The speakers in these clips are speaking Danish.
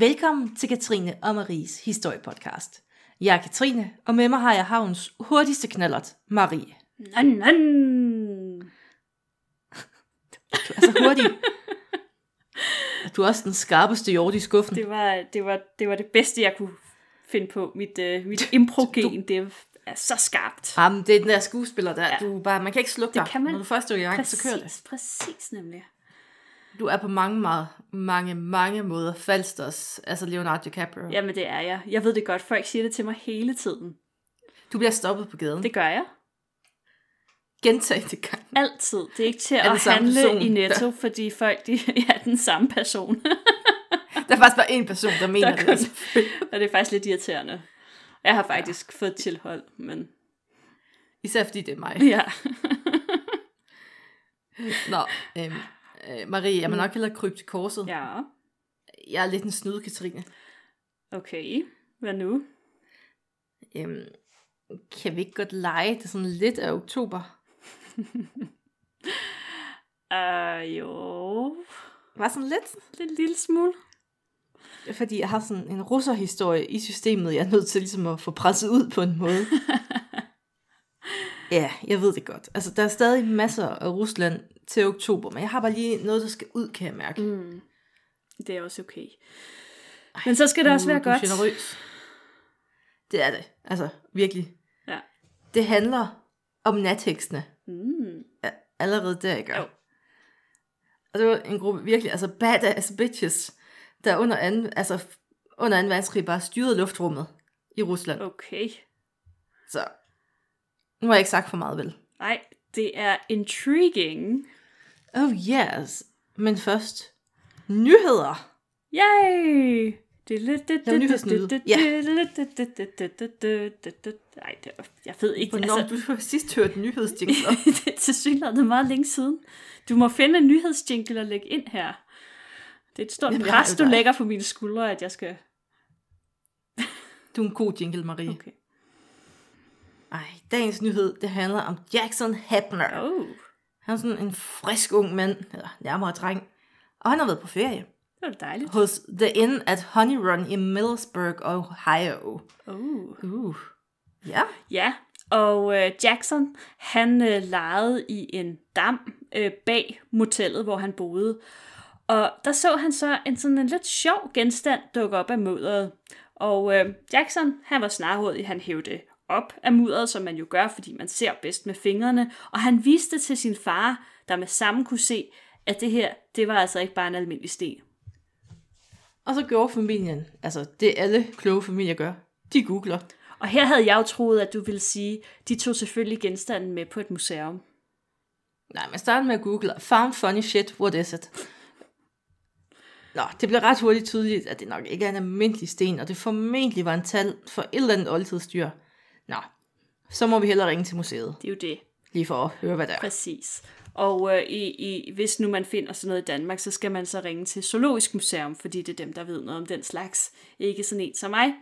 Velkommen til Katrine og Maries historiepodcast. Jeg er Katrine, og med mig har jeg havns hurtigste knallert, Marie. Nan, nan. Du er så hurtig. Du er også den skarpeste hjort i skuffen. Det var, det, var, det var det bedste, jeg kunne finde på. Mit, uh, mit improgen, det er så skarpt. Jamen, det er den der skuespiller der. Ja. Du bare, man kan ikke slukke Det dig. kan man. Når du først er i gang, så kører det. Præcis, præcis nemlig. Du er på mange, meget, mange, mange måder Falsters, altså Leonardo DiCaprio. Jamen, det er jeg. Jeg ved det godt. Folk siger det til mig hele tiden. Du bliver stoppet på gaden. Det gør jeg. Gentagende gang. Altid. Det er ikke til Er det at handle person? i Netto, fordi folk de, er den samme person. Der er faktisk bare én person, der mener Der det. kun- Altså. Og det er faktisk lidt irriterende. Jeg har faktisk ja. fået tilhold, men Især fordi det er mig. ja. Nå, øhm, øh, Marie, jeg må nok hellere krybe til korset. Mm. ja. Jeg er lidt en snyde, Katrine. Okay. Hvad nu? Øhm, kan vi ikke godt lege det sådan lidt af oktober? Uh, jo. Bare sådan lidt? Lidt lille smule. Fordi jeg har sådan en russerhistorie i systemet, jeg er nødt til ligesom at få presset ud på en måde. ja, jeg ved det godt. Altså, der er stadig masser af Rusland til oktober, men jeg har bare lige noget, der skal ud, kan jeg mærke. Mm. Det er også okay. Men så skal det også være godt. generøs. Det er det. Altså, virkelig. Ja. Det handler om nathæksene. Mm. Ja, allerede der, ikke? Jo. Og det var en gruppe virkelig, altså badass bitches, der under anden, altså under 2. verdenskrig bare styrede luftrummet i Rusland. Okay. Så nu har jeg ikke sagt for meget, vel? Nej, det er intriguing. Oh yes. Men først, nyheder. Yay! Nej, det er, jeg ved ikke. Hvornår Altså, du har sidst hørt nyhedsjingler? det er til synligheden meget længe siden. Du må finde en nyhedsjingle og lægge ind her. Det er et stort Jamen, pres, du lægger på mine skuldre, at jeg skal... Du er en god jingle, Marie. Okay. Ej, dagens nyhed, det handler om Jackson Hepner. Oh, Han er sådan en frisk ung mand, eller nærmere dreng. Og han har været på ferie det var dejligt. hos The Inn at Honey Run i Middlesburg, Ohio. Oh. Uh. Ja. Ja, og øh, Jackson, han øh, legede i en dam øh, bag motellet, hvor han boede. Og der så han så en sådan en lidt sjov genstand dukke op af mudderet. Og øh, Jackson, han var snarrådig, han hævde op af mudderet, som man jo gør, fordi man ser bedst med fingrene. Og han viste det til sin far, der med sammen kunne se, at det her, det var altså ikke bare en almindelig sten. Og så gjorde familien, altså det alle kloge familier gør, de googler. Og her havde jeg jo troet, at du ville sige, de tog selvfølgelig genstanden med på et museum. Nej, man starter med at google, found funny shit, what is it? Nå, det blev ret hurtigt tydeligt, at det nok ikke er en almindelig sten, og det formentlig var en tal for et eller andet oldtidsdyr. Nå, så må vi hellere ringe til museet, Det er jo det. lige for at høre, hvad det er. Præcis. Og øh, i, i, hvis nu man finder sådan noget i Danmark, så skal man så ringe til Zoologisk Museum, fordi det er dem, der ved noget om den slags. Ikke sådan en som mig.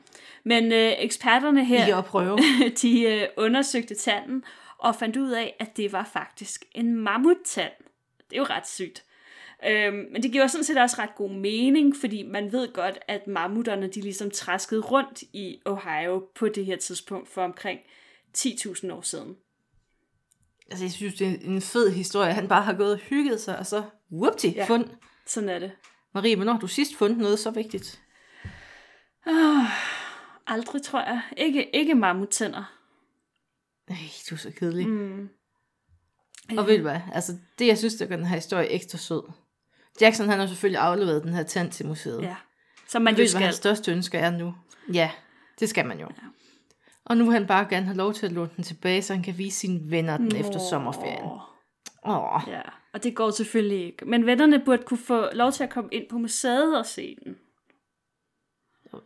Men øh, eksperterne her, prøve. de øh, undersøgte tanden og fandt ud af, at det var faktisk en mammuttand. Det er jo ret sygt. Øhm, men det giver sådan set også ret god mening, fordi man ved godt, at mammutterne de ligesom træskede rundt i Ohio på det her tidspunkt for omkring 10.000 år siden. Altså, jeg synes, det er en fed historie. Han bare har gået og hygget sig, og så, whoopty, Ja. fund. Sådan er det. Marie, hvornår har du sidst fundet noget så vigtigt? Aldrig, tror jeg. Ikke, ikke mammuttænder. Ej, du er så kedelig. Mm. Og ved du hvad, altså det jeg synes, der gør den her historie ekstra sød. Jackson han har selvfølgelig afleveret den her tand til museet. Ja. Som man ved jo du, hvad skal. hans største ønske er nu? Ja, det skal man jo. Ja. Og nu vil han bare gerne have lov til at låne den tilbage, så han kan vise sine venner den efter sommerferien. Åh, Ja, og det går selvfølgelig ikke. Men vennerne burde kunne få lov til at komme ind på museet og se den.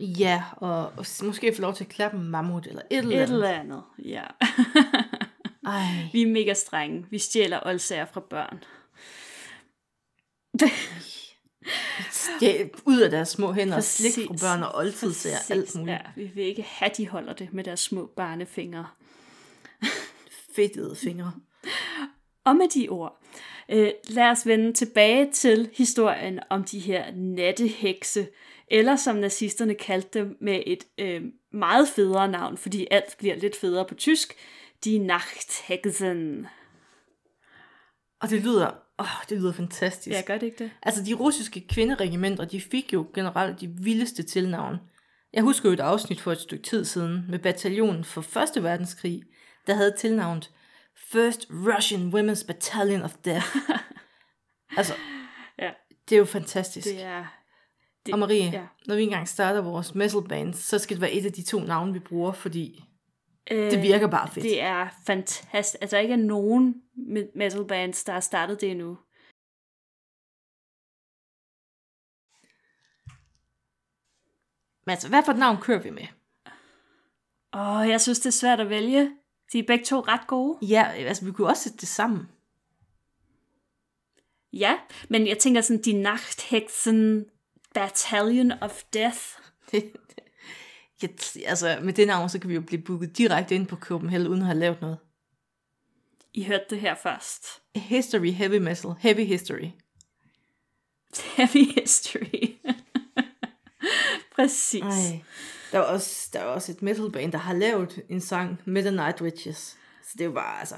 ja, og, og måske få lov til at klappe en mammut eller et eller Et andet. eller andet, ja. Ej, Vi er mega strenge. Vi stjæler oldsager fra børn. Stjæl ud af deres små hænder og slik fra børn og oldtidsager og alt muligt. Ja, vi vil ikke have, de holder det med deres små barnefingre. Fedtede fingre. Og med de ord, Øh, lad os vende tilbage til historien om de her nattehekse, eller som nazisterne kaldte dem med et øh, meget federe navn, fordi alt bliver lidt federe på tysk, de Nachthexen. Og det lyder, åh, det lyder fantastisk. Ja, gør det ikke det? Altså, de russiske kvinderegimenter, de fik jo generelt de vildeste tilnavn. Jeg husker jo et afsnit for et stykke tid siden med bataljonen for Første Verdenskrig, der havde tilnavnet First Russian Women's Battalion of Death. altså, Ja, det er jo fantastisk. det er... Det, Og Marie, ja. ja. når vi engang starter vores metal band, så skal det være et af de to navne, vi bruger, fordi øh, det virker bare fedt. Det er fantastisk. Altså, der ikke er nogen me- metal bands, der har startet det endnu. Men altså, hvad for et navn kører vi med? Åh, jeg synes, det er svært at vælge. De er begge to ret gode. Ja, altså, vi kunne også sætte det sammen. Ja, men jeg tænker sådan, de Nachthexen Battalion of Death. Det, ja, altså, med det navn, så kan vi jo blive booket direkte ind på Copenhagen, uden at have lavet noget. I hørte det her først. History, heavy metal, heavy history. Heavy history. Præcis. Ej. Der er også, der er også et metalband, der har lavet en sang med The Night Witches. Så det er jo bare, altså...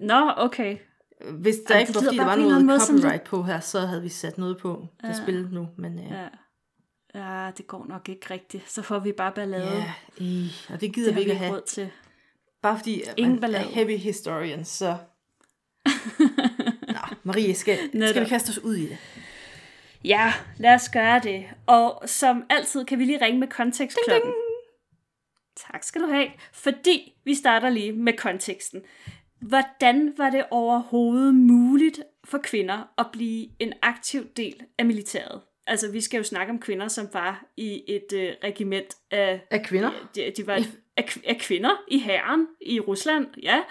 Nå, okay. Hvis der Ej, ikke det var, fordi der var noget måde copyright på her, så havde vi sat noget på, der Ja. spillede nu. Men øh, Ja. Ja, det går nok ikke rigtigt. Så får vi bare ballade. ja, i, og det gider det vi ikke at have. råd til. Bare fordi at Ingen man er ballade. heavy historian, så... Nå, Marie, skal, skal vi kaste os ud i det? Ja, lad os gøre det. Og som altid kan vi lige ringe med kontekstklokken. Tak skal du have. Fordi vi starter lige med konteksten. Hvordan var det overhovedet muligt for kvinder at blive en aktiv del af militæret? Altså, vi skal jo snakke om kvinder, som var i et øh, regiment af Af kvinder? de, de var af, af kvinder i hæren i Rusland, ja.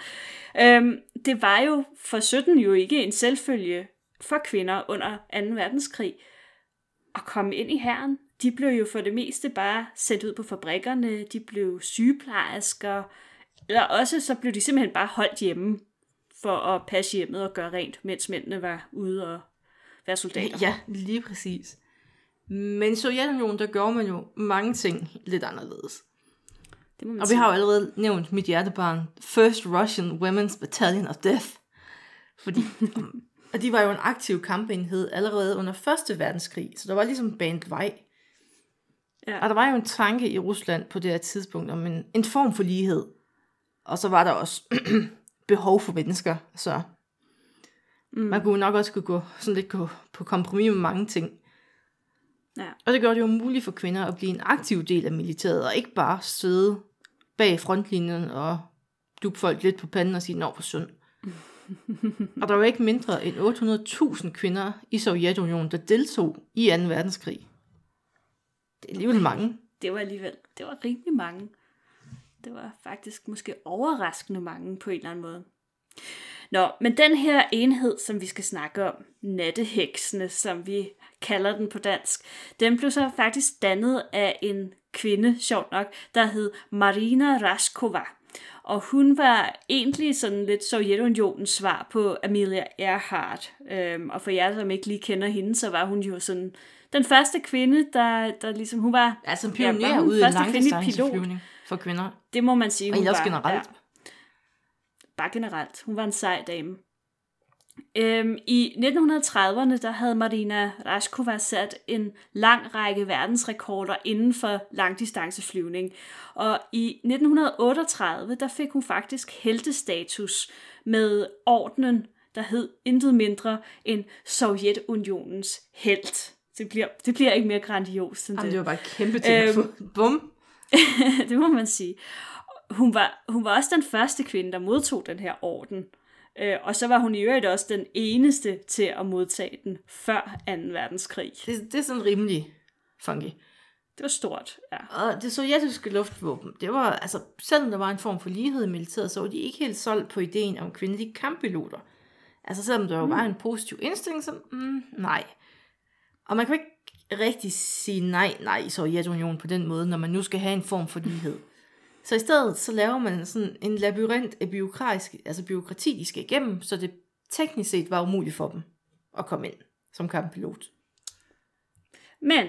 Øhm, det var jo for 17 jo ikke en selvfølge for kvinder under 2. verdenskrig at komme ind i hæren. De blev jo for det meste bare sendt ud på fabrikkerne, de blev sygeplejersker, eller også så blev de simpelthen bare holdt hjemme for at passe hjemmet og gøre rent, mens mændene var ude og være soldater. Ja, lige præcis. Men i Sovjetunionen, der gjorde man jo mange ting lidt anderledes. det må man Og vi sige. har jo allerede nævnt mit hjertebarn, First Russian Women's Battalion of Death. Fordi og de var jo en aktiv kampenhed allerede under Første Verdenskrig, så der var ligesom banet vej. Ja. Og der var jo en tanke i Rusland på det her tidspunkt om en, en form for lighed. Og så var der også behov for mennesker, så mm. man kunne nok også kunne gå sådan lidt gå på kompromis med mange ting. Ja. Og det gjorde det jo muligt for kvinder at blive en aktiv del af militæret, og ikke bare sidde bag frontlinjen og duppe folk lidt på panden og sige, nå, for synd. og der var ikke mindre end 800.000 kvinder i Sovjetunionen, der deltog i 2. verdenskrig. Det er alligevel mange. det var alligevel, det var rimelig mange. Det var faktisk måske overraskende mange på en eller anden måde. Nå, men den her enhed, som vi skal snakke om, natteheksene, som vi kalder den på dansk, den blev så faktisk dannet af en kvinde, sjovt nok, der hed Marina Raskova. Og hun var egentlig sådan lidt Sovjetunionens svar på Amelia Earhart. Øhm, og for jer, som ikke lige kender hende, så var hun jo sådan den første kvinde, der, der ligesom, hun var... Altså en pioner ja, ude i langdistanceflyvning for kvinder. Det må man sige, Og hun også var. generelt. Ja, bare generelt. Hun var en sej dame. Øhm, I 1930'erne der havde Marina Raskova sat en lang række verdensrekorder inden for langdistanceflyvning. Og i 1938 der fik hun faktisk heltestatus med ordenen, der hed intet mindre end Sovjetunionens helt. Det bliver, det bliver ikke mere grandios end Jamen, det. det var bare et kæmpe ting Øhm. Bum. det må man sige. Hun var, hun var også den første kvinde, der modtog den her orden. Øh, og så var hun i øvrigt også den eneste til at modtage den før 2. verdenskrig. Det, det er sådan rimelig funky. Det var stort, ja. Og det sovjetiske luftvåben, det var, altså, selvom der var en form for lighed i militæret, så var de ikke helt solgt på ideen om kvindelige kamppiloter. Altså selvom der jo var en positiv indstilling, så mm, nej. Og man kan ikke rigtig sige nej, nej i Sovjetunionen på den måde, når man nu skal have en form for lighed. Så i stedet, så laver man sådan en labyrint af byråkratisk, altså byråkrati, de skal igennem, så det teknisk set var umuligt for dem at komme ind som kamppilot. Men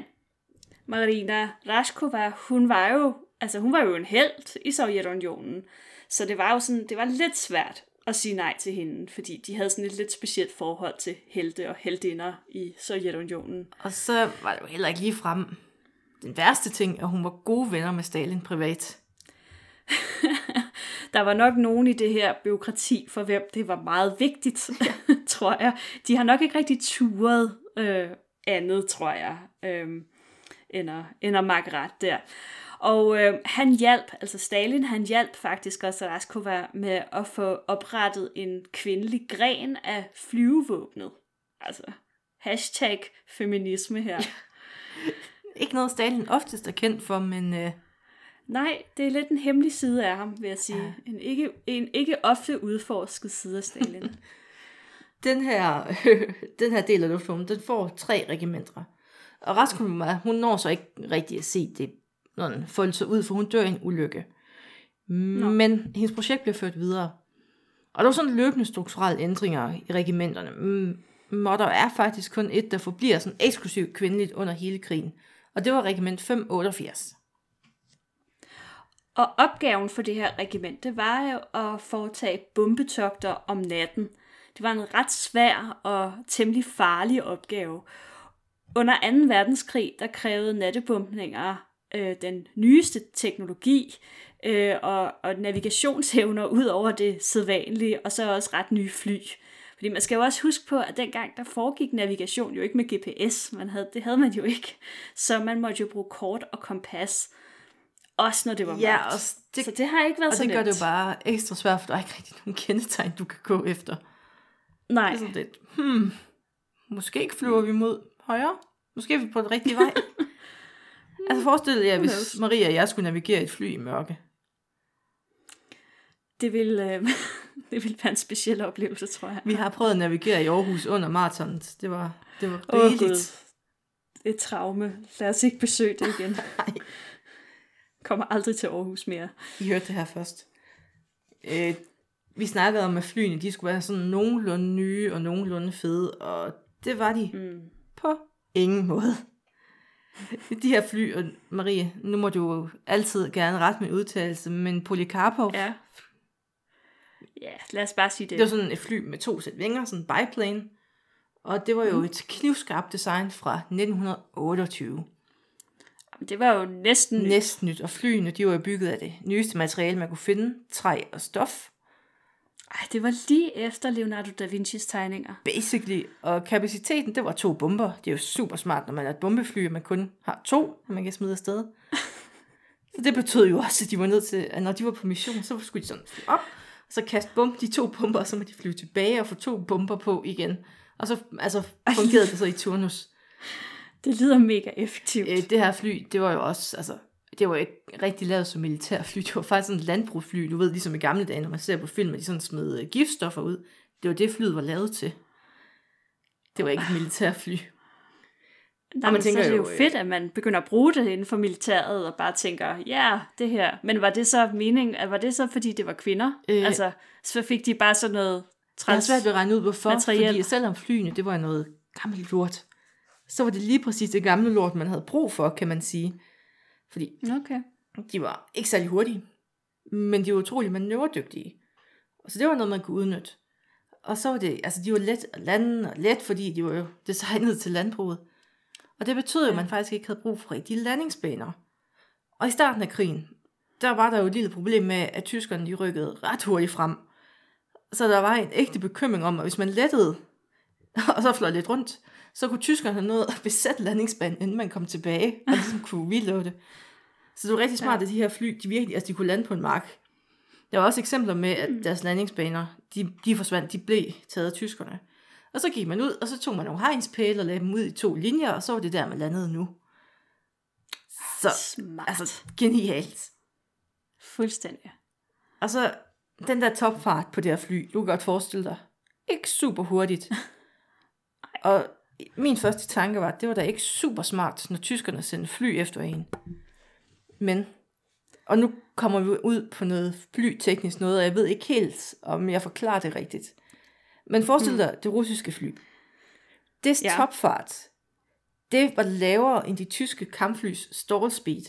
Marina Rashkova, hun var jo, altså hun var jo en held i Sovjetunionen. Så det var jo sådan, det var lidt svært at sige nej til hende, fordi de havde sådan et lidt specielt forhold til helte og heldinder i Sovjetunionen. Og så var det jo heller ikke lige frem den værste ting, at hun var gode venner med Stalin privat. der var nok nogen i det her byråkrati, for hvem det var meget vigtigt, tror jeg. De har nok ikke rigtig turet øh, andet, tror jeg, øh, end, at, end at makke ret der. Og øh, han hjalp, altså Stalin, han hjalp faktisk også Raskova med at få oprettet en kvindelig gren af flyvevåbnet. Altså, hashtag feminisme her. Ikke noget Stalin oftest er kendt for, men... Øh... Nej, det er lidt en hemmelig side af ham, vil jeg sige. Ja. En, ikke, en ikke ofte udforsket side af Stalin. den, her, øh, den her del af luftrummet, den får tre regimenter. Og Raskova, hun når så ikke rigtig at se det sådan, folde sig ud, for hun dør i en ulykke. Nå. Men hendes projekt bliver ført videre. Og der var sådan løbende strukturelle ændringer i regimenterne. Mm, og der er faktisk kun et, der forbliver sådan eksklusivt kvindeligt under hele krigen. Og det var regiment 588. Og opgaven for det her regiment, det var jo at foretage bombetogter om natten. Det var en ret svær og temmelig farlig opgave. Under 2. verdenskrig, der krævede nattebumpninger øh, den nyeste teknologi øh, og, og navigationsevner ud over det sædvanlige, og så også ret nye fly. Fordi man skal jo også huske på, at dengang der foregik navigation jo ikke med GPS, man havde, det havde man jo ikke. Så man måtte jo bruge kort og kompas, også når det var ja, Og det, så det har ikke været og så det gør det jo bare ekstra svært, for der er ikke rigtig nogen kendetegn, du kan gå efter. Nej. Det er sådan lidt, hmm, måske ikke flyver vi mod højre, måske er vi på den rigtige vej. Altså forestil jer, hvis Maria og jeg skulle navigere et fly i mørke. Det vil, øh, det vil være en speciel oplevelse, tror jeg. Vi har prøvet at navigere i Aarhus under maraton. Det var, det var rigeligt. Oh, et traume. Lad os ikke besøge det igen. Nej. Kommer aldrig til Aarhus mere. I hørte det her først. Øh, vi snakkede om, at flyene de skulle være sådan nogenlunde nye og nogenlunde fede, og det var de mm. på ingen måde. de her fly, og Marie, nu må du jo altid gerne rette min udtalelse, men Polikarpov... Ja. Ja, lad os bare sige det. Det var sådan et fly med to sæt vinger, sådan en biplane, og det var jo mm. et knivskarpt design fra 1928. Det var jo næsten nyt. Næsten nyt, og flyene de var jo bygget af det nyeste materiale, man kunne finde, træ og stof. Ej, det var lige efter Leonardo da Vincis tegninger. Basically. Og kapaciteten, det var to bomber. Det er jo super smart, når man er et bombefly, og man kun har to, man kan smide afsted. så det betød jo også, at de var nødt til, at når de var på mission, så skulle de sådan flyve op, og så kaste bom, de to bomber, og så må de flyve tilbage og få to bomber på igen. Og så altså, fungerede det så i turnus. Det lyder mega effektivt. Øh, det her fly, det var jo også, altså, det var ikke rigtig lavet som militærfly. Det var faktisk sådan et landbrugsfly. Du ved, ligesom i gamle dage, når man ser på film, at de sådan smed øh, giftstoffer ud. Det var det, flyet var lavet til. Det var ikke et militærfly. Nej, man tænker så er det jo, jo øh, fedt, at man begynder at bruge det inden for militæret, og bare tænker, ja, det her. Men var det så meningen, at var det så, fordi det var kvinder? Øh, altså, så fik de bare sådan noget træls Jeg er svært ved at regne ud, hvorfor. Materiel. Fordi selvom flyene, det var noget gammelt lort, så var det lige præcis det gamle lort, man havde brug for, kan man sige. Fordi okay. de var ikke særlig hurtige, men de var utrolig manøvredygtige. Og så det var noget, man kunne udnytte. Og så var det, altså de var let at lande, og let, fordi de var jo designet til landbruget. Og det betød jo, at man faktisk ikke havde brug for rigtige landingsbaner. Og i starten af krigen, der var der jo et lille problem med, at tyskerne de rykkede ret hurtigt frem. Så der var en ægte bekymring om, at hvis man lettede, og så fløj lidt rundt, så kunne tyskerne nå at besætte landingsbanen, inden man kom tilbage, og ligesom kunne reloade. Så det var rigtig smart, ja. at de her fly, de virkelig, altså de kunne lande på en mark. Der var også eksempler med, at mm. deres landingsbaner, de, de forsvandt, de blev taget af tyskerne. Og så gik man ud, og så tog man nogle hegnspæle og lagde dem ud i to linjer, og så var det der, man landede nu. Så, Smart. altså, genialt. Fuldstændig. Og så den der topfart på det her fly, du kan godt forestille dig, ikke super hurtigt. og min første tanke var, at det var da ikke super smart, når tyskerne sendte fly efter en. Men, og nu kommer vi ud på noget flyteknisk noget, og jeg ved ikke helt, om jeg forklarer det rigtigt. Men forestil dig det russiske fly. Det Ja. topfart, det var lavere end de tyske kampflys stall speed.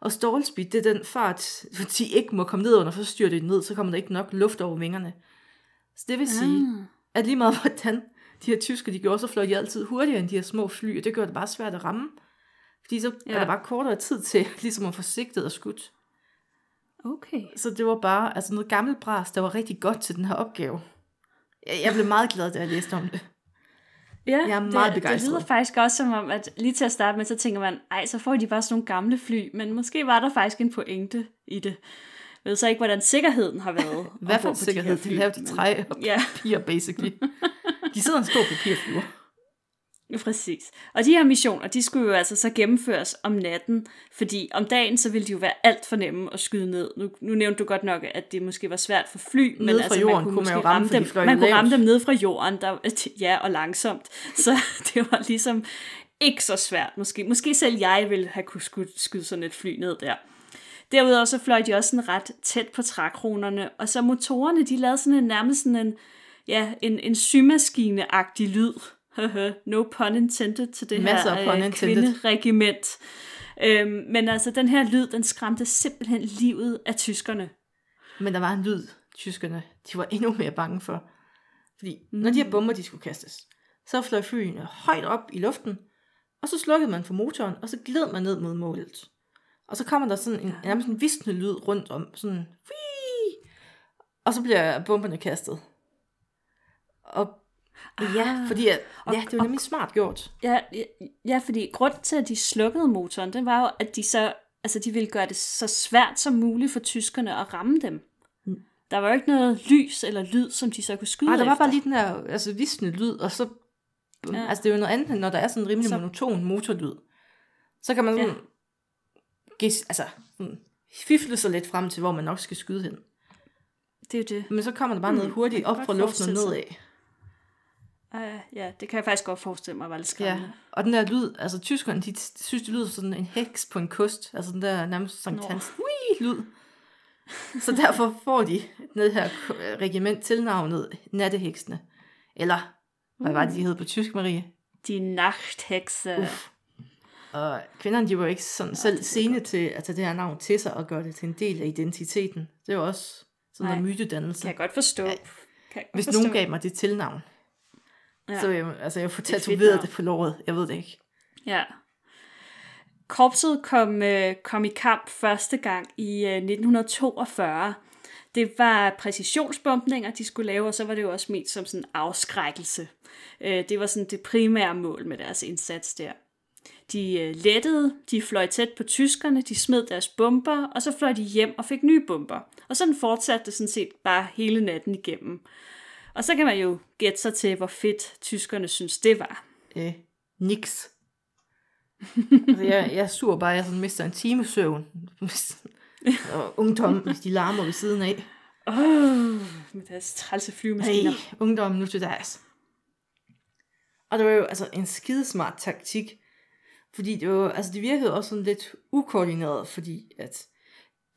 Og stall speed, det er den fart, hvor de ikke må komme ned under, for styrer det ned, så kommer der ikke nok luft over vingerne. Så det vil sige, Ah. at lige meget hvordan de her tyske, de gjorde, så fløj de altid hurtigere end de her små fly, og det gør det bare svært at ramme. Fordi så ja. Ja. er der bare kortere tid til ligesom at få sigtet og skudt. Okay. Så det var bare altså noget gammelt bras, der var rigtig godt til den her opgave. Jeg, jeg blev meget glad, da jeg læste om det. Ja, Jeg er meget det, begejstret. Det lyder faktisk også som om, at lige til at starte med, så tænker man, ej, så får de bare sådan nogle gamle fly, men måske var der faktisk en pointe i det. Jeg ved så ikke, hvordan sikkerheden har været. Hvad for en de sikkerhed? De fly, lavede træ og Ja, papir, basically. De sidder en stor papirflyver. præcis. Og de her missioner, de skulle jo altså så gennemføres om natten, fordi om dagen, så ville de jo være alt for nemme at skyde ned. Nu, nu nævnte du godt nok, at det måske var svært for fly, men Nede fra altså, jorden man kunne, kunne man jo ramme, de dem, fløj man kunne ramme dem ned fra jorden, der, ja, og langsomt. Så det var ligesom ikke så svært. Måske, måske selv jeg ville have kunne skyde, skyde sådan et fly ned der. Derudover så fløj de også sådan ret tæt på trækronerne, og så motorerne, de lavede sådan en nærmest sådan en, ja, en, en symaskine-agtig lyd. no pun intended til det Masser her øh, kvinderegiment. Øhm, men altså, den her lyd, den skræmte simpelthen livet af tyskerne. Men der var en lyd, tyskerne, de var endnu mere bange for. Fordi mm. når de her bomber, de skulle kastes, så fløj flyene højt op i luften, og så slukkede man for motoren, og så gled man ned mod målet. Og så kommer der sådan en, nærmest en visnende lyd rundt om, sådan, Wii! og så bliver bomberne kastet. Og ja, Ah. fordi at, Og- ja, det var nemlig smart gjort. Ja, ja, ja, fordi grund til, at de slukkede motoren, det var jo, at de så, altså de ville gøre det så svært som muligt for tyskerne at ramme dem. Mm. Der var jo ikke noget lys eller lyd, som de så kunne skyde Nej, der var efter. bare lige den her altså, visnende lyd, og så... Ja. Altså, det er jo noget andet, end når der er sådan en rimelig Så- monoton motorlyd. Så kan man sådan... Ja. Gæs, altså, sådan, fifle sig lidt frem til, hvor man nok skal skyde hen. Det er jo det. Men så kommer der bare noget Hmm, hurtigt op fra luften og nedad. Uh, ja, det kan jeg faktisk godt forestille mig var lidt Ja. skræmmende. Og den der lyd, altså tyskerne, de synes, det lyder sådan en heks på en kost. Altså den der nærmest Sankt. Hans lyd. Så derfor får de det her k- regiment tilnavnet Natteheksene. Eller, hvad var det, de hed på tysk, Marie? De Nachthekse. Uff. Og kvinderne, de var ikke sådan selv det er sene til at tage det her navn til sig og gøre det til en del af identiteten. Det var også sådan Nej. noget mytedannelse. Kan jeg godt forstå. Kan jeg godt Hvis forstå. nogen gav mig det tilnavn, Ja. så jeg, altså jeg får er tatoveret navn. det på låret. Jeg ved det ikke. Ja. Korpset kom, øh, kom i kamp første gang i øh, 1942. Det var præcisionsbombninger, de skulle lave, og så var det jo også ment som sådan afskrækkelse. Øh, det var sådan det primære mål med deres indsats der. De øh, lettede, de fløj tæt på tyskerne, de smed deres bomber, og så fløj de hjem og fik nye bomber. Og sådan fortsatte det sådan set bare hele natten igennem. Og så kan man jo gætte sig til, hvor fedt tyskerne synes det var. Øh, niks. altså jeg, jeg er sur bare, jeg sådan mister en time søvn. og ungdom, hvis de larmer ved siden af. Åh, med deres trælse flyvemaskiner. Nej, ungdom nu til deres. Og det var jo altså en skidesmart taktik. Fordi det var, altså det virkede også sådan lidt ukoordineret, fordi at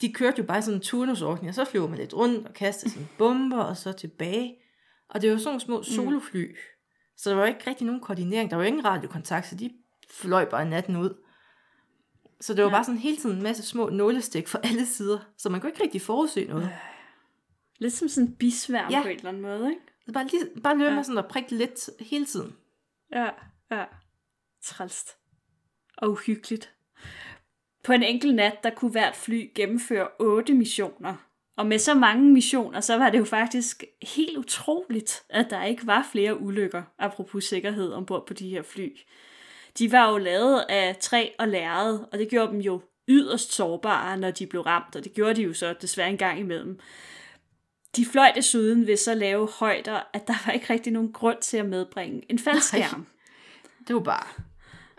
de kørte jo bare sådan en turnusordning, og så flyver man lidt rundt og kastede sine bomber, og så tilbage. Og det var sådan nogle små solofly. Mm. Så der var ikke rigtig nogen koordinering. Der var ingen radiokontakt, så de fløj bare natten ud. Så det var Ja. bare sådan hele tiden en masse små nålestik fra alle sider, så man kunne ikke rigtig forudse noget. Lidt som sådan en bisværm ja. På en eller anden måde, ikke? Så bare, lige, bare løbe Ja. ja. med sådan at prikke lidt hele tiden. Ja, ja. Trælst. Og uhyggeligt. På en enkelt nat, der kunne hvert fly gennemføre otte missioner. Og med så mange missioner, så var det jo faktisk helt utroligt, at der ikke var flere ulykker, apropos sikkerhed ombord på de her fly. De var jo lavet af træ og lærred, og det gjorde dem jo yderst sårbare, når de blev ramt, og det gjorde de jo så desværre en gang imellem. De fløj desuden ved så lave højder, at der var ikke rigtig nogen grund til at medbringe en faldskærm. Det var bare...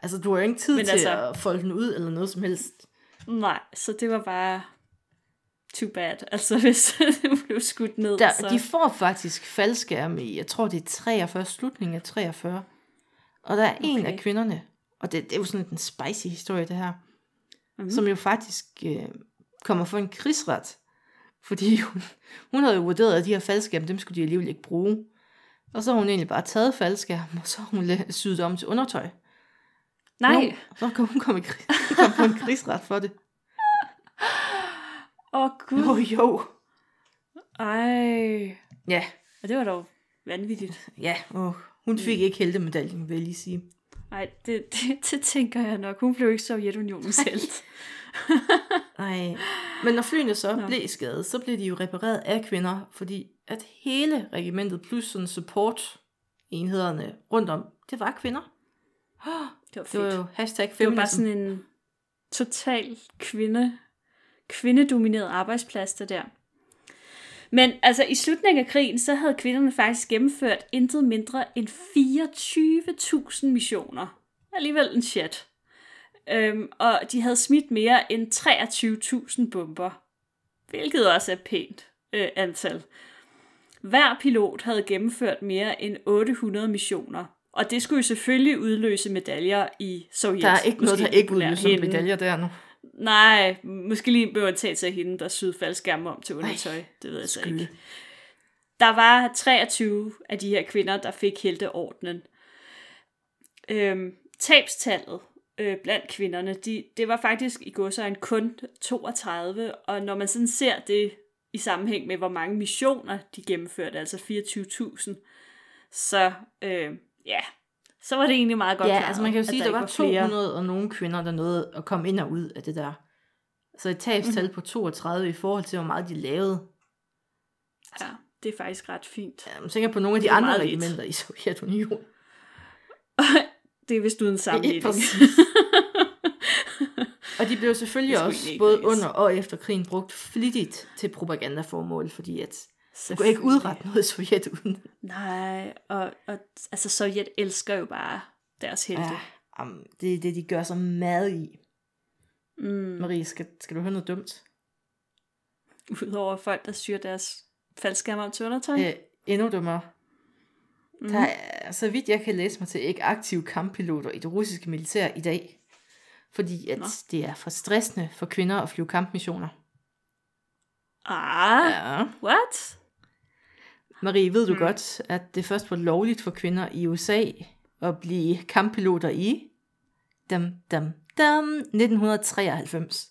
Altså, du har jo ikke tid Men til altså, at folde den ud eller noget som helst. Nej, så det var bare too bad. Altså, hvis det blev skudt ned, Der, så... De får faktisk faldskærme i, jeg tror det er 43, slutningen af 43. Og der er okay. en af kvinderne, og det, det er jo sådan en spicy historie det her, Mhm. mm. som jo faktisk øh, kommer for en krigsret. Fordi hun, hun havde jo vurderet, at de her faldskærme, dem skulle de alligevel ikke bruge. Og så har hun egentlig bare taget faldskærm, og så har hun syet om til undertøj. Nej. Jo, så kan hun komme, i komme på en krigsret for det. Åh, oh, gud. Jo, jo. Ej. Ja, Og det var dog vanvittigt. ja. Åh, hun fik ikke heldemedaljen, vil jeg lige sige. Nej, det, det, det tænker jeg nok. Hun blev ikke Sovjetunionens helt. Ej. Men når flyene så Nå. blev skadet, så blev de jo repareret af kvinder, fordi at hele regimentet plus sådan support enhederne rundt om, det var kvinder. Det var Det var fedt. jo hashtag Det var bare feminism. sådan en total kvinde, kvindedomineret arbejdsplads, der der. Men altså i slutningen af krigen, så havde kvinderne faktisk gennemført intet mindre end 24.000 missioner. Alligevel en chat. Øhm, og de havde smidt mere end 23.000 bomber. Hvilket også er et pænt øh, antal. Hver pilot havde gennemført mere end 800 missioner. Og det skulle jo selvfølgelig udløse medaljer i Sovjet. Der er ikke noget, der ikke udløser medaljer der nu. Nej, måske lige bør tage til hende, der syede faldskærme om til undertøj. Ej, det ved jeg så ikke. Der var 23 af de her kvinder, der fik helteordnen. Øhm, tabstallet øh, blandt kvinderne, de, det var faktisk i går så en kun 32, og når man sådan ser det i sammenhæng med, hvor mange missioner de gennemførte, altså 24.000, så øh, ja, så var det egentlig meget godt Ja, klaret, altså man kan jo sige, der at der ikke var flere. 200 og nogle kvinder, der nåede at komme ind og ud af det der. Så et tabstal Mhm. mm-hmm. på 32 i forhold til, hvor meget de lavede. Ja, det er faktisk ret fint. Ja, Man tænker på nogle af de andre regimenter i Sovjetunionen. Det er vist uden sammenligning. Og de blev selvfølgelig også både under og efter krigen brugt flittigt til propagandaformål, fordi at du kunne ikke udrette noget i Sovjet uden. Nej, og, og altså Sovjet elsker jo bare deres helte. Ja, det er det, de gør så meget i. Mm, Marie, skal, skal du høre noget dumt? Udover folk, der syr deres faldskærmer om til undertøj. Øh, endnu dummere. Mhm. Der er, så vidt jeg kan læse mig til, ikke aktive kamppiloter i det russiske militær i dag. Fordi at Nå. det er for stressende for kvinder at flyve kampmissioner. Ah, Ja. what? Marie, ved du Mm. godt, at det først var lovligt for kvinder i USA at blive kamppiloter i dam, dam, dam, 1993.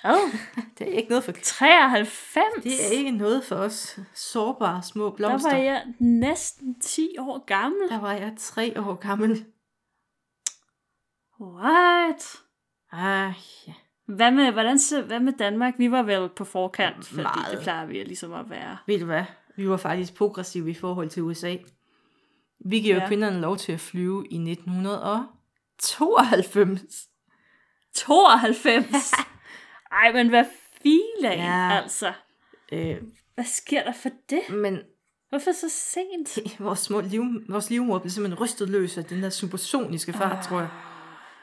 Hvad? Det er ikke noget for 93? det er ikke noget for os sårbare små Der blomster. var jeg næsten 10 år gammel. Der var jeg tre år gammel. What? Ah, ja. Hvad med, hvordan, hvad med Danmark? Vi var vel på forkant, fordi Meget. det plejer vi ligesom at være. Ved du hvad? Vi var faktisk progressive i forhold til USA. Vi giver Ja. kvinderne lov til at flyve i 1992. 92? Ej, men hvad filan, Ja. altså. Øh, Hvad sker der for det? men Hvorfor så sent? vores, små liv, vores livmor blev simpelthen rystet løs af den der supersoniske fart, Ah. tror jeg.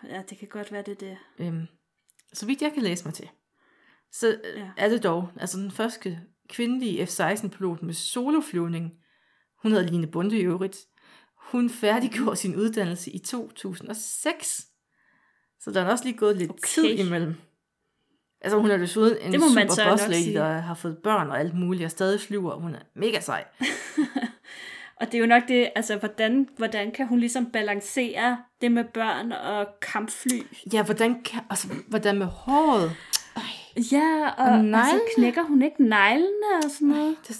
Ja, det kan godt være, det er det. Øhm, så vidt jeg kan læse mig til, så Ja. ja. er det dog altså den første kvindelige F-16-pilot med soloflyvning. Hun hedder Line Bunde i øvrigt. Hun færdiggjorde sin uddannelse i 2006. Så der er også lige gået lidt Okay. tid imellem. Altså hun er desuden en super boss lady, der har fået børn og alt muligt, og stadig flyver. Hun er mega sej. Og det er jo nok det, altså hvordan, hvordan kan hun ligesom balancere det med børn og kampfly? Ja, hvordan, kan, altså, hvordan med håret? Ja, og, Og altså, neglene? knækker hun ikke neglene og sådan noget? Det,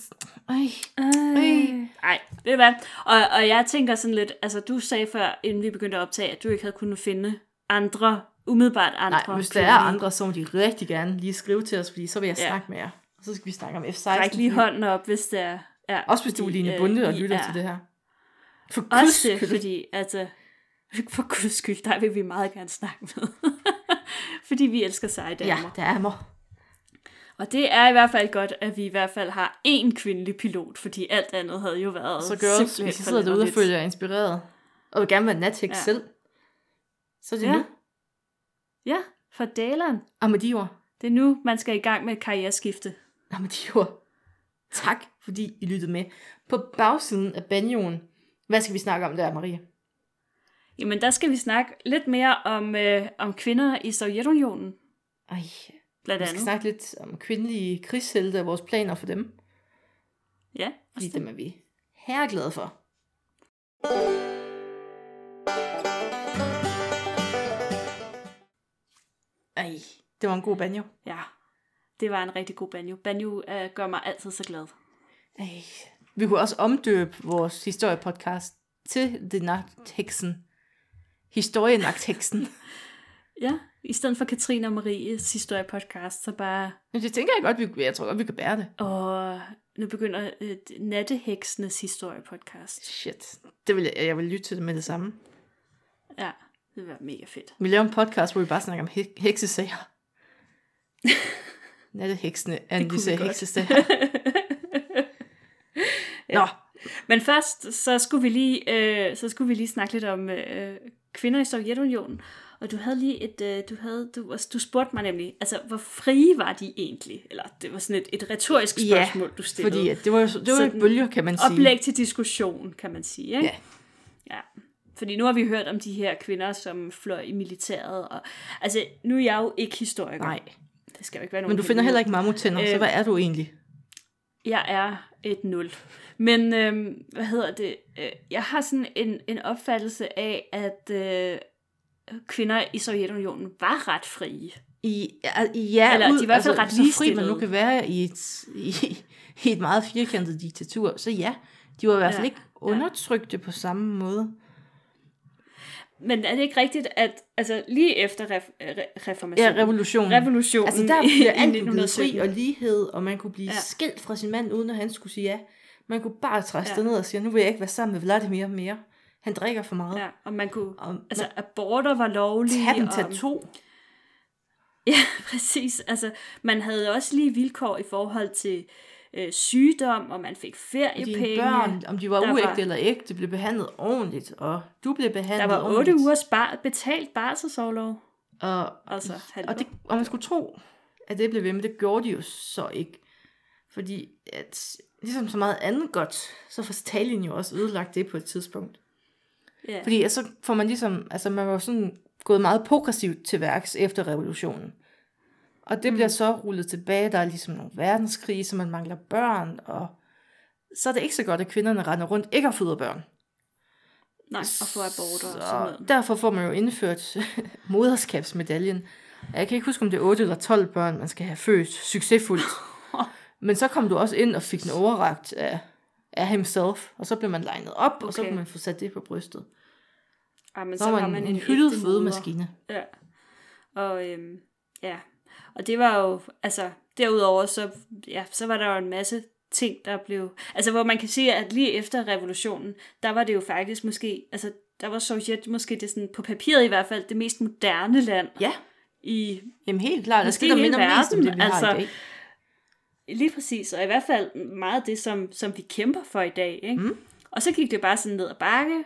ej. Øh. Ej, ved du hvad? Og, og jeg tænker sådan lidt, altså du sagde før, inden vi begyndte at optage, at du ikke havde kunnet finde andre, umiddelbart andre. Nej, hvis der er andre, så må de rigtig gerne lige skrive til os, fordi så vil jeg Ja. snakke med jer. Og så skal vi snakke om F-16. Ræk lige hånden op, hvis det er. Ja, Også hvis du er fordi, Line øh, Bunde og lytter er- til det her. For Også det, fordi altså, for guds skyld, der vil vi meget gerne snakke med. fordi vi elsker seje damer. Ja, det er mig. Og det er i hvert fald godt, at vi i hvert fald har én kvindelig pilot, fordi alt andet havde jo været Så girls, hvis I sidder derude og føler jer inspireret, og vil gerne være nathæk Ja. ja. selv, så er det Ja. ja. nu. Ja, for Dalen. Og med de ord, Det er nu, man skal i gang med et karriereskifte. og med de ord, tak fordi I lyttede med. På bagsiden af banjoen, hvad skal vi snakke om der, Marie? Jamen, der skal vi snakke lidt mere om, øh, om kvinder i Sovjetunionen, Ej, blandt vi skal andet. snakke lidt om kvindelige krigshelte og vores planer for dem. Ja, Fordi dem er vi herreglad for. Ej, det var en god banjo. Ja, det var en rigtig god banjo. Banjo øh, gør mig altid så glad. Ej. Vi kunne også omdøbe vores historiepodcast til The Nagtheksen. Historienagtheksen. Ja, i stedet for Katrine og Maries historiepodcast, så bare... Men det tænker jeg godt, vi, jeg tror godt, vi kan bære det. Og nu begynder øh, Natteheksenes historiepodcast. Shit. Det vil jeg, jeg vil lytte til det med det samme. Ja, det vil være mega fedt. Vi laver en podcast, hvor vi bare snakker om he- heksesager. Natteheksene analyserer godt. heksesager. Nå, Men først, så skulle vi lige, øh, så skulle vi lige snakke lidt om øh, kvinder i Sovjetunionen. Og du havde lige et, øh, du havde, du, du spurgte mig nemlig, altså hvor frie var de egentlig? Eller det var sådan et, et retorisk ja, spørgsmål, du stillede. fordi det var jo det var Sådan et bølger, kan man sige. Oplæg til diskussion, kan man sige. Ikke? Ja. ja. Fordi nu har vi hørt om de her kvinder, som fløj i militæret. Og, altså, nu er jeg jo ikke historiker. Nej, Det skal jo ikke være nogen men du finder heller ikke mammuttænder, så Øh, hvad er du egentlig? Jeg er et nul. Men øhm, hvad hedder det? Øh, Jeg har sådan en, en opfattelse af, at øh, kvinder i Sovjetunionen var ret frie. I, ja, ja Eller de er i hvert fald ret så fri man nu kan være i et, i, i et meget firkantet diktatur, så ja, de var i hvert fald Ja, ikke undertrykte på samme måde. Men er det ikke rigtigt, at altså, lige efter ref- re- reformationen, Ja, revolutionen. revolutionen Altså der blev alt jo blevet 1917, fri og lighed, og man kunne blive Ja. skilt fra sin mand, uden at han skulle sige ja. Man kunne bare træste Ja. ned og sige, nu vil jeg ikke være sammen med Vladimir mere. Han drikker for meget. Ja. og man kunne, Og altså altså, aborter var lovlige. tag dem, tag to. Ja, præcis. Altså, man havde også lige vilkår i forhold til øh, sygdom, og man fik feriepenge. Dine børn, om de var Der uægte var- eller ægte, blev behandlet ordentligt, og du blev behandlet Der var otte ugers bar- betalt barselsårlov. Og, Altså, og, det, og man skulle tro, at det blev ved, men det gjorde de jo så ikke. Fordi, at, ligesom så meget andet godt, så får Stalin jo også ødelagt det på et tidspunkt. Ja. Fordi altså, så får man ligesom, altså man var sådan gået meget progressivt til værks efter revolutionen. Og det bliver så rullet tilbage, der er ligesom nogle verdenskrig, så man mangler børn, og så er det ikke så godt, at kvinderne render rundt ikke har fået børn. Nej, og få aborter og sådan Så noget. derfor får man jo indført moderskabsmedaljen. Jeg kan ikke huske, om det er 8 eller 12 børn, man skal have født succesfuldt. Men så kom du også ind og fik den overragt af, af himself, og så blev man legnet op, okay. og så kunne man få sat det på brystet. Ja, men Så, så var man en, en hyldet fødemaskine. Ja. Og øhm, ja, og det var jo, altså derudover, så, ja, så var der jo en masse ting, der blev, altså hvor man kan sige, at lige efter revolutionen, der var det jo faktisk måske, altså der var Sovjet måske det sådan, på papiret i hvert fald, det mest moderne land Ja, i jamen helt klart. Der skal der hele minder mest om verden, det, vi altså, har altså, i dag. Lige præcis, og i hvert fald meget af det, som, som vi kæmper for i dag. Ikke? Mm. Og så gik det bare sådan ned ad bakke,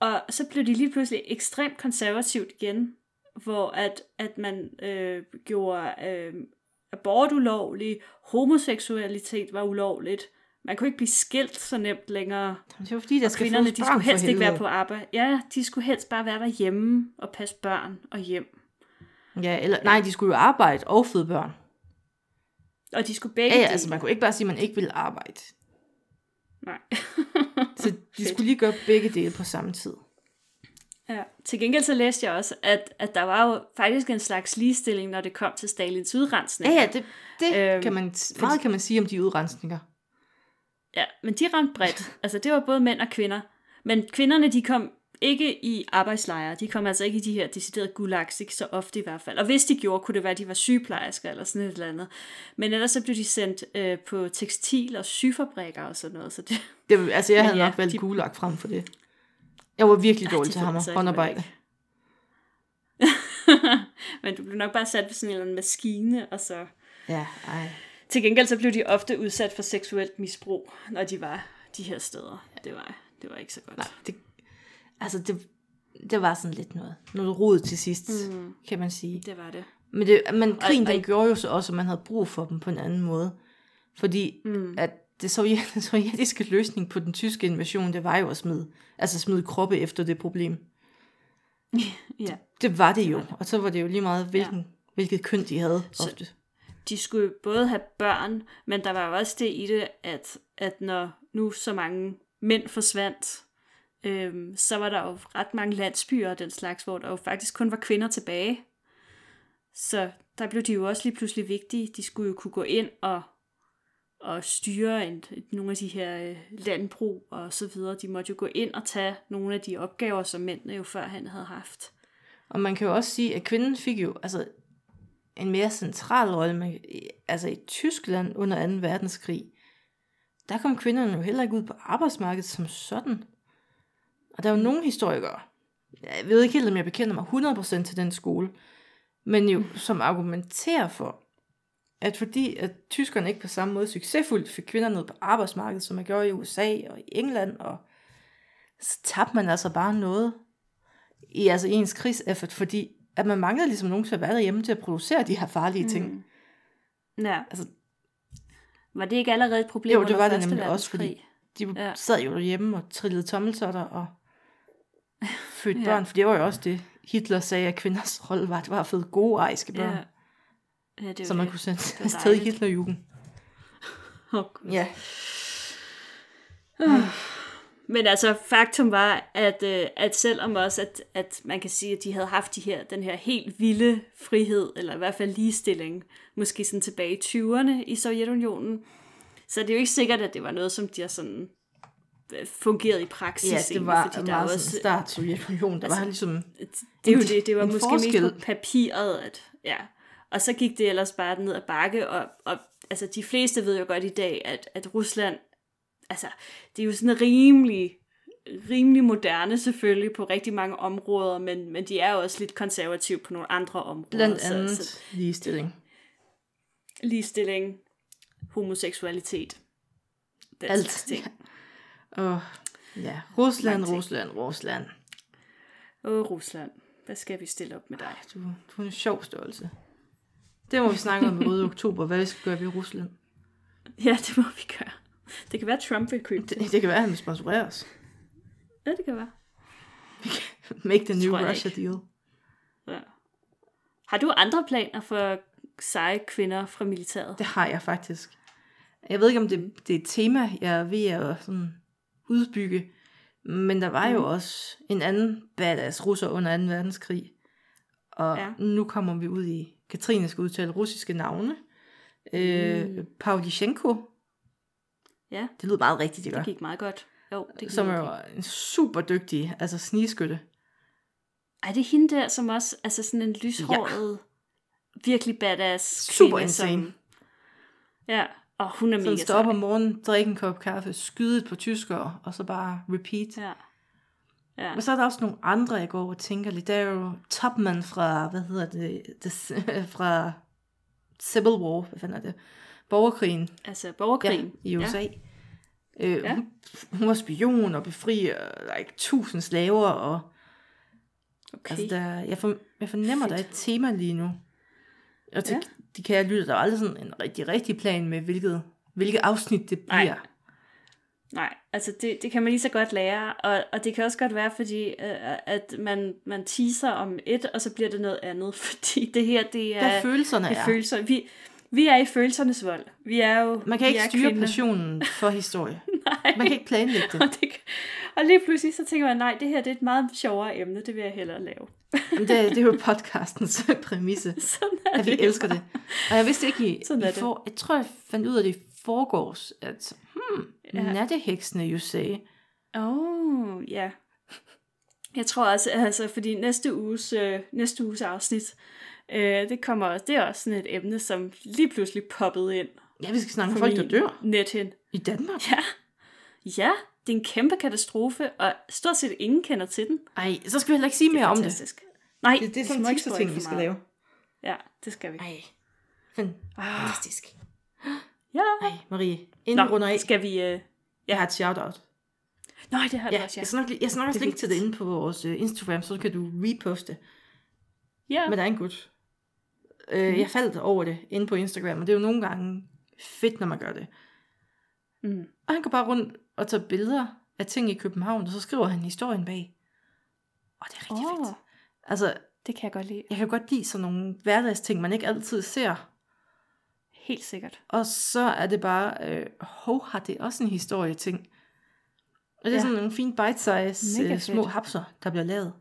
og så blev det lige pludselig ekstremt konservativt igen, hvor at, at man øh, gjorde øh, abort ulovlig, homoseksualitet var ulovligt, man kunne ikke blive skilt så nemt længere. Det var fordi, der skal Kvinderne, de skulle helst ikke være på arbejde. Ja, de skulle helst bare være derhjemme og passe børn og hjem. Ja, eller, nej, de skulle jo arbejde og føde børn. Og de skulle begge Ja, ja, altså man kunne ikke bare sige, at man ikke ville arbejde. Nej. Så de skulle lige gøre begge dele på samme tid. Ja. Til gengæld så læste jeg også, at, at der var jo faktisk en slags ligestilling, når det kom til Stalins udrensning. Ja, ja, det, det Øhm, kan man, meget kan man sige om de udrensninger. ja men de ramte bredt. Altså det var både mænd og kvinder. Men kvinderne, de kom ikke i arbejdslejre. De kom altså ikke i de her deciderede gulags, ikke så ofte i hvert fald. Og hvis de gjorde, kunne det være, at de var sygeplejersker eller sådan et eller andet. Men ellers så blev de sendt øh, på tekstil- og syfabrikker og sådan noget. Så det, Det, altså, jeg havde ja, nok valgt de... gulag frem for det. Jeg var virkelig Ej, dårlig det til ved ham jeg og så håndarbejde. Men du blev nok bare sat ved sådan en eller anden maskine, og så... Ja, ej. Til gengæld så blev de ofte udsat for seksuelt misbrug, når de var de her steder. Det var, det var ikke så godt. Nej, det, altså det, det var sådan lidt noget, noget rod til sidst, mm. kan man sige. Det var det. Men, det, men krigen, og- den gjorde jo så også, at man havde brug for dem på en anden måde. Fordi mm. at det sovjet, den sovjetiske løsning på den tyske invasion, det var jo at smide, altså smide kroppe efter det problem. Ja. Det var det jo, og så var det jo lige meget, hvilken, ja. hvilket køn de havde ofte. De skulle både have børn, men der var jo også det i det, at, at når nu så mange mænd forsvandt, øhm, så var der jo ret mange landsbyer og den slags, hvor der jo faktisk kun var kvinder tilbage. Så der blev de jo også lige pludselig vigtige. De skulle jo kunne gå ind og, og styre en, nogle af de her øh, landbrug og så videre. De måtte jo gå ind og tage nogle af de opgaver, som mændene jo førhen havde haft. Og man kan jo også sige, at kvinden fik jo altså, en mere central rolle altså i Tyskland under 2. verdenskrig. Der kom kvinderne jo heller ikke ud på arbejdsmarkedet som sådan. Og der er jo nogle historikere, jeg ved ikke helt, om jeg bekender mig 100% til den skole, men jo som argumenterer for, at fordi at tyskerne ikke på samme måde succesfuldt fik kvinder ned på arbejdsmarkedet, som man gjorde i USA og i England, og så tabte man altså bare noget i altså ens krigseffort, fordi at man manglede ligesom nogen til at være derhjemme til at producere de her farlige ting. Mm. Ja. Altså, Var det ikke allerede et problem jo, det var det nemlig også, fordi de Ja. sad jo derhjemme og trillede tommeltotter og fødte Ja. børn, for det var jo også det, Hitler sagde, at kvinders rolle var, det var at føde gode ariske børn, Ja. Ja. Det er så jo man det. kunne sende var afsted i. Hitlerjugend. Gud. Ja. Men altså, faktum var, at, øh, at selvom også, at, at man kan sige, at de havde haft de her, den her helt vilde frihed, eller i hvert fald ligestilling, måske sådan tilbage i 20'erne i Sovjetunionen, så er det jo ikke sikkert, at det var noget, som de har sådan øh, fungeret i praksis. Ja, egentlig, det var fordi meget der er sådan også, start Sovjetunionen, der altså, var ligesom, det er jo det, det var måske forskel. mest på papiret, at, ja. Og så gik det ellers bare ned ad bakke, og, og altså, de fleste ved jo godt i dag, at, at Rusland, altså, det er jo sådan rimelig, rimelig moderne selvfølgelig på rigtig mange områder, men, men de er jo også lidt konservative på nogle andre områder. blandt så- andet Så, ligestilling. ligestilling, homoseksualitet, den Alt. slags ting. Og ja, Rusland. Rusland, Rusland. Åh, Rusland, hvad skal vi stille op med dig? Du, du er en sjov størrelse. Det må vi snakke om i Røde Oktober, hvad vi skal gøre ved Rusland. Ja, det må vi gøre. Det kan være, at Trump vil købe det. Det, det kan være, at han vil sponsorere os. Ja, det kan være. Make the new Russia ikke. deal. Ja. Har du andre planer for seje kvinder fra militæret? Det har jeg faktisk. Jeg ved ikke, om det, det er et tema, jeg er ved at sådan udbygge. Men der var jo Mhm. også en anden badass russer under 2. verdenskrig. Og ja. nu kommer vi ud i, Katrine skal udtale russiske navne. Øh, Mm. Pavlychenko. Ja, Det lyder meget rigtigt, det gør. det gik meget godt. Jo, det gik Som er jo en super dygtig, altså snigeskytte. Ej, det er hende der, som også, altså sådan en lyshåret, ja. virkelig badass Super kvinde, insane. Som, ja, og hun er Sådan mega stå op sej. om morgenen, drikke en kop kaffe, skyde et par tyskere, og så bare repeat. Ja. Ja. Men så er der også nogle andre, jeg går og tænker lidt. Der er jo Topman fra, hvad hedder det, det fra Civil War, hvad fanden er det? Borgerkrigen Altså borgerkrigen. ja, i USA. Ja. Øh, Ja. hun, hun var spion og befrier like, tusind slaver, og Okay. altså, der, jeg, for, jeg fornemmer, Fedt. der er et tema lige nu. Og til Ja. de kære lytter, der er aldrig sådan en rigtig, rigtig plan med, hvilket, hvilket afsnit det bliver. Nej, altså det, det kan man lige så godt lære, og, og det kan også godt være, fordi øh, at man, man teaser om et, og så bliver det noget andet, fordi det her, det er, Hvad følelserne det er. er følelser. Vi, vi er i følelsernes vold. Vi er jo Man kan ikke styre kvinder. passionen for historie. Nej. Man kan ikke planlægge det. Og, det, og lige pludselig så tænker man, nej, det her det er et meget sjovere emne, det vil jeg hellere lave. Men det, er- det er jo podcastens præmisse, Sådan er at vi det. elsker det. Og jeg vidste ikke i, Sådan i for, jeg tror, jeg fandt ud af det i forgårs, at hmm, Ja. natteheksene jo sagde, Åh, oh, ja. Jeg tror også, altså, fordi næste uges, øh, næste uges afsnit, øh, det kommer også, det er også sådan et emne, som lige pludselig poppede ind. ja, vi skal snakke om folk, der dør Nethen. i Danmark. Ja. Ja, det er en kæmpe katastrofe, og stort set ingen kender til den. Ej, så skal vi heller ikke sige mere om det. Fantastisk. Nej, Det, det er vi sådan en ting, vi skal lave. Ja, det skal vi. Ej, Ah, fantastisk. Ja. Ej, Marie, inden vi runder af, skal vi... Øh... jeg har et shout-out. Nej, det har du Ja, også, ja. jeg nok, jeg nok også linke til det inde på vores uh, Instagram, så kan du reposte. Ja, Men der er en gut. Øh, Jeg faldt over det inde på Instagram, og det er jo nogle gange fedt, når man gør det. mm. Og han går bare rundt og tager billeder af ting i København, og så skriver han historien bag. Og det er rigtig oh. fedt. Altså, det kan jeg godt lide. jeg kan godt lide sådan nogle hverdagsting, man ikke altid ser. Helt sikkert. Og så er det bare, øh, hov, har det også en historie ting. Og det er Ja. sådan nogle fine bite-size Mega øh, små fedt. hapser, der bliver lavet. Og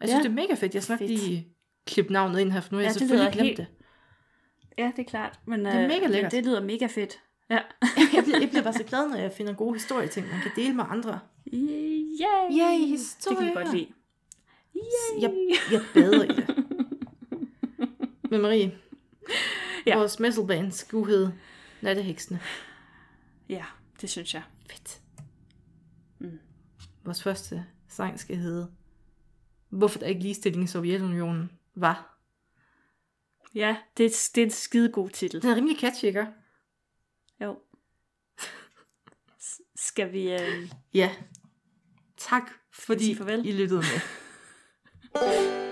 jeg Ja. synes, det er mega fedt. Jeg skal nok lige klippe navnet ind her, for nu har Ja, jeg det selvfølgelig glemt helt- det. Ja, det er klart. Men, Det er øh, mega men lækkert. det lyder mega fedt. Ja. jeg, bliver, jeg bliver bare så glad, når jeg finder gode historieting, man kan dele med andre. Yay! Yay, Det historier. kan vi godt lide. Yay! Jeg, jeg bader i det. Men Marie, Ja. vores metalband skulle hedde Natteheksene. Ja, det synes jeg. Fedt. Mm. Vores første sang skal hedde Hvorfor der ikke ligestilling i Sovjetunionen var. Ja, det er, det er en skide god titel. Den er rimelig catchy, ikke? Jo. Skal vi... Øh... Ja. Tak, fordi? I lyttede med.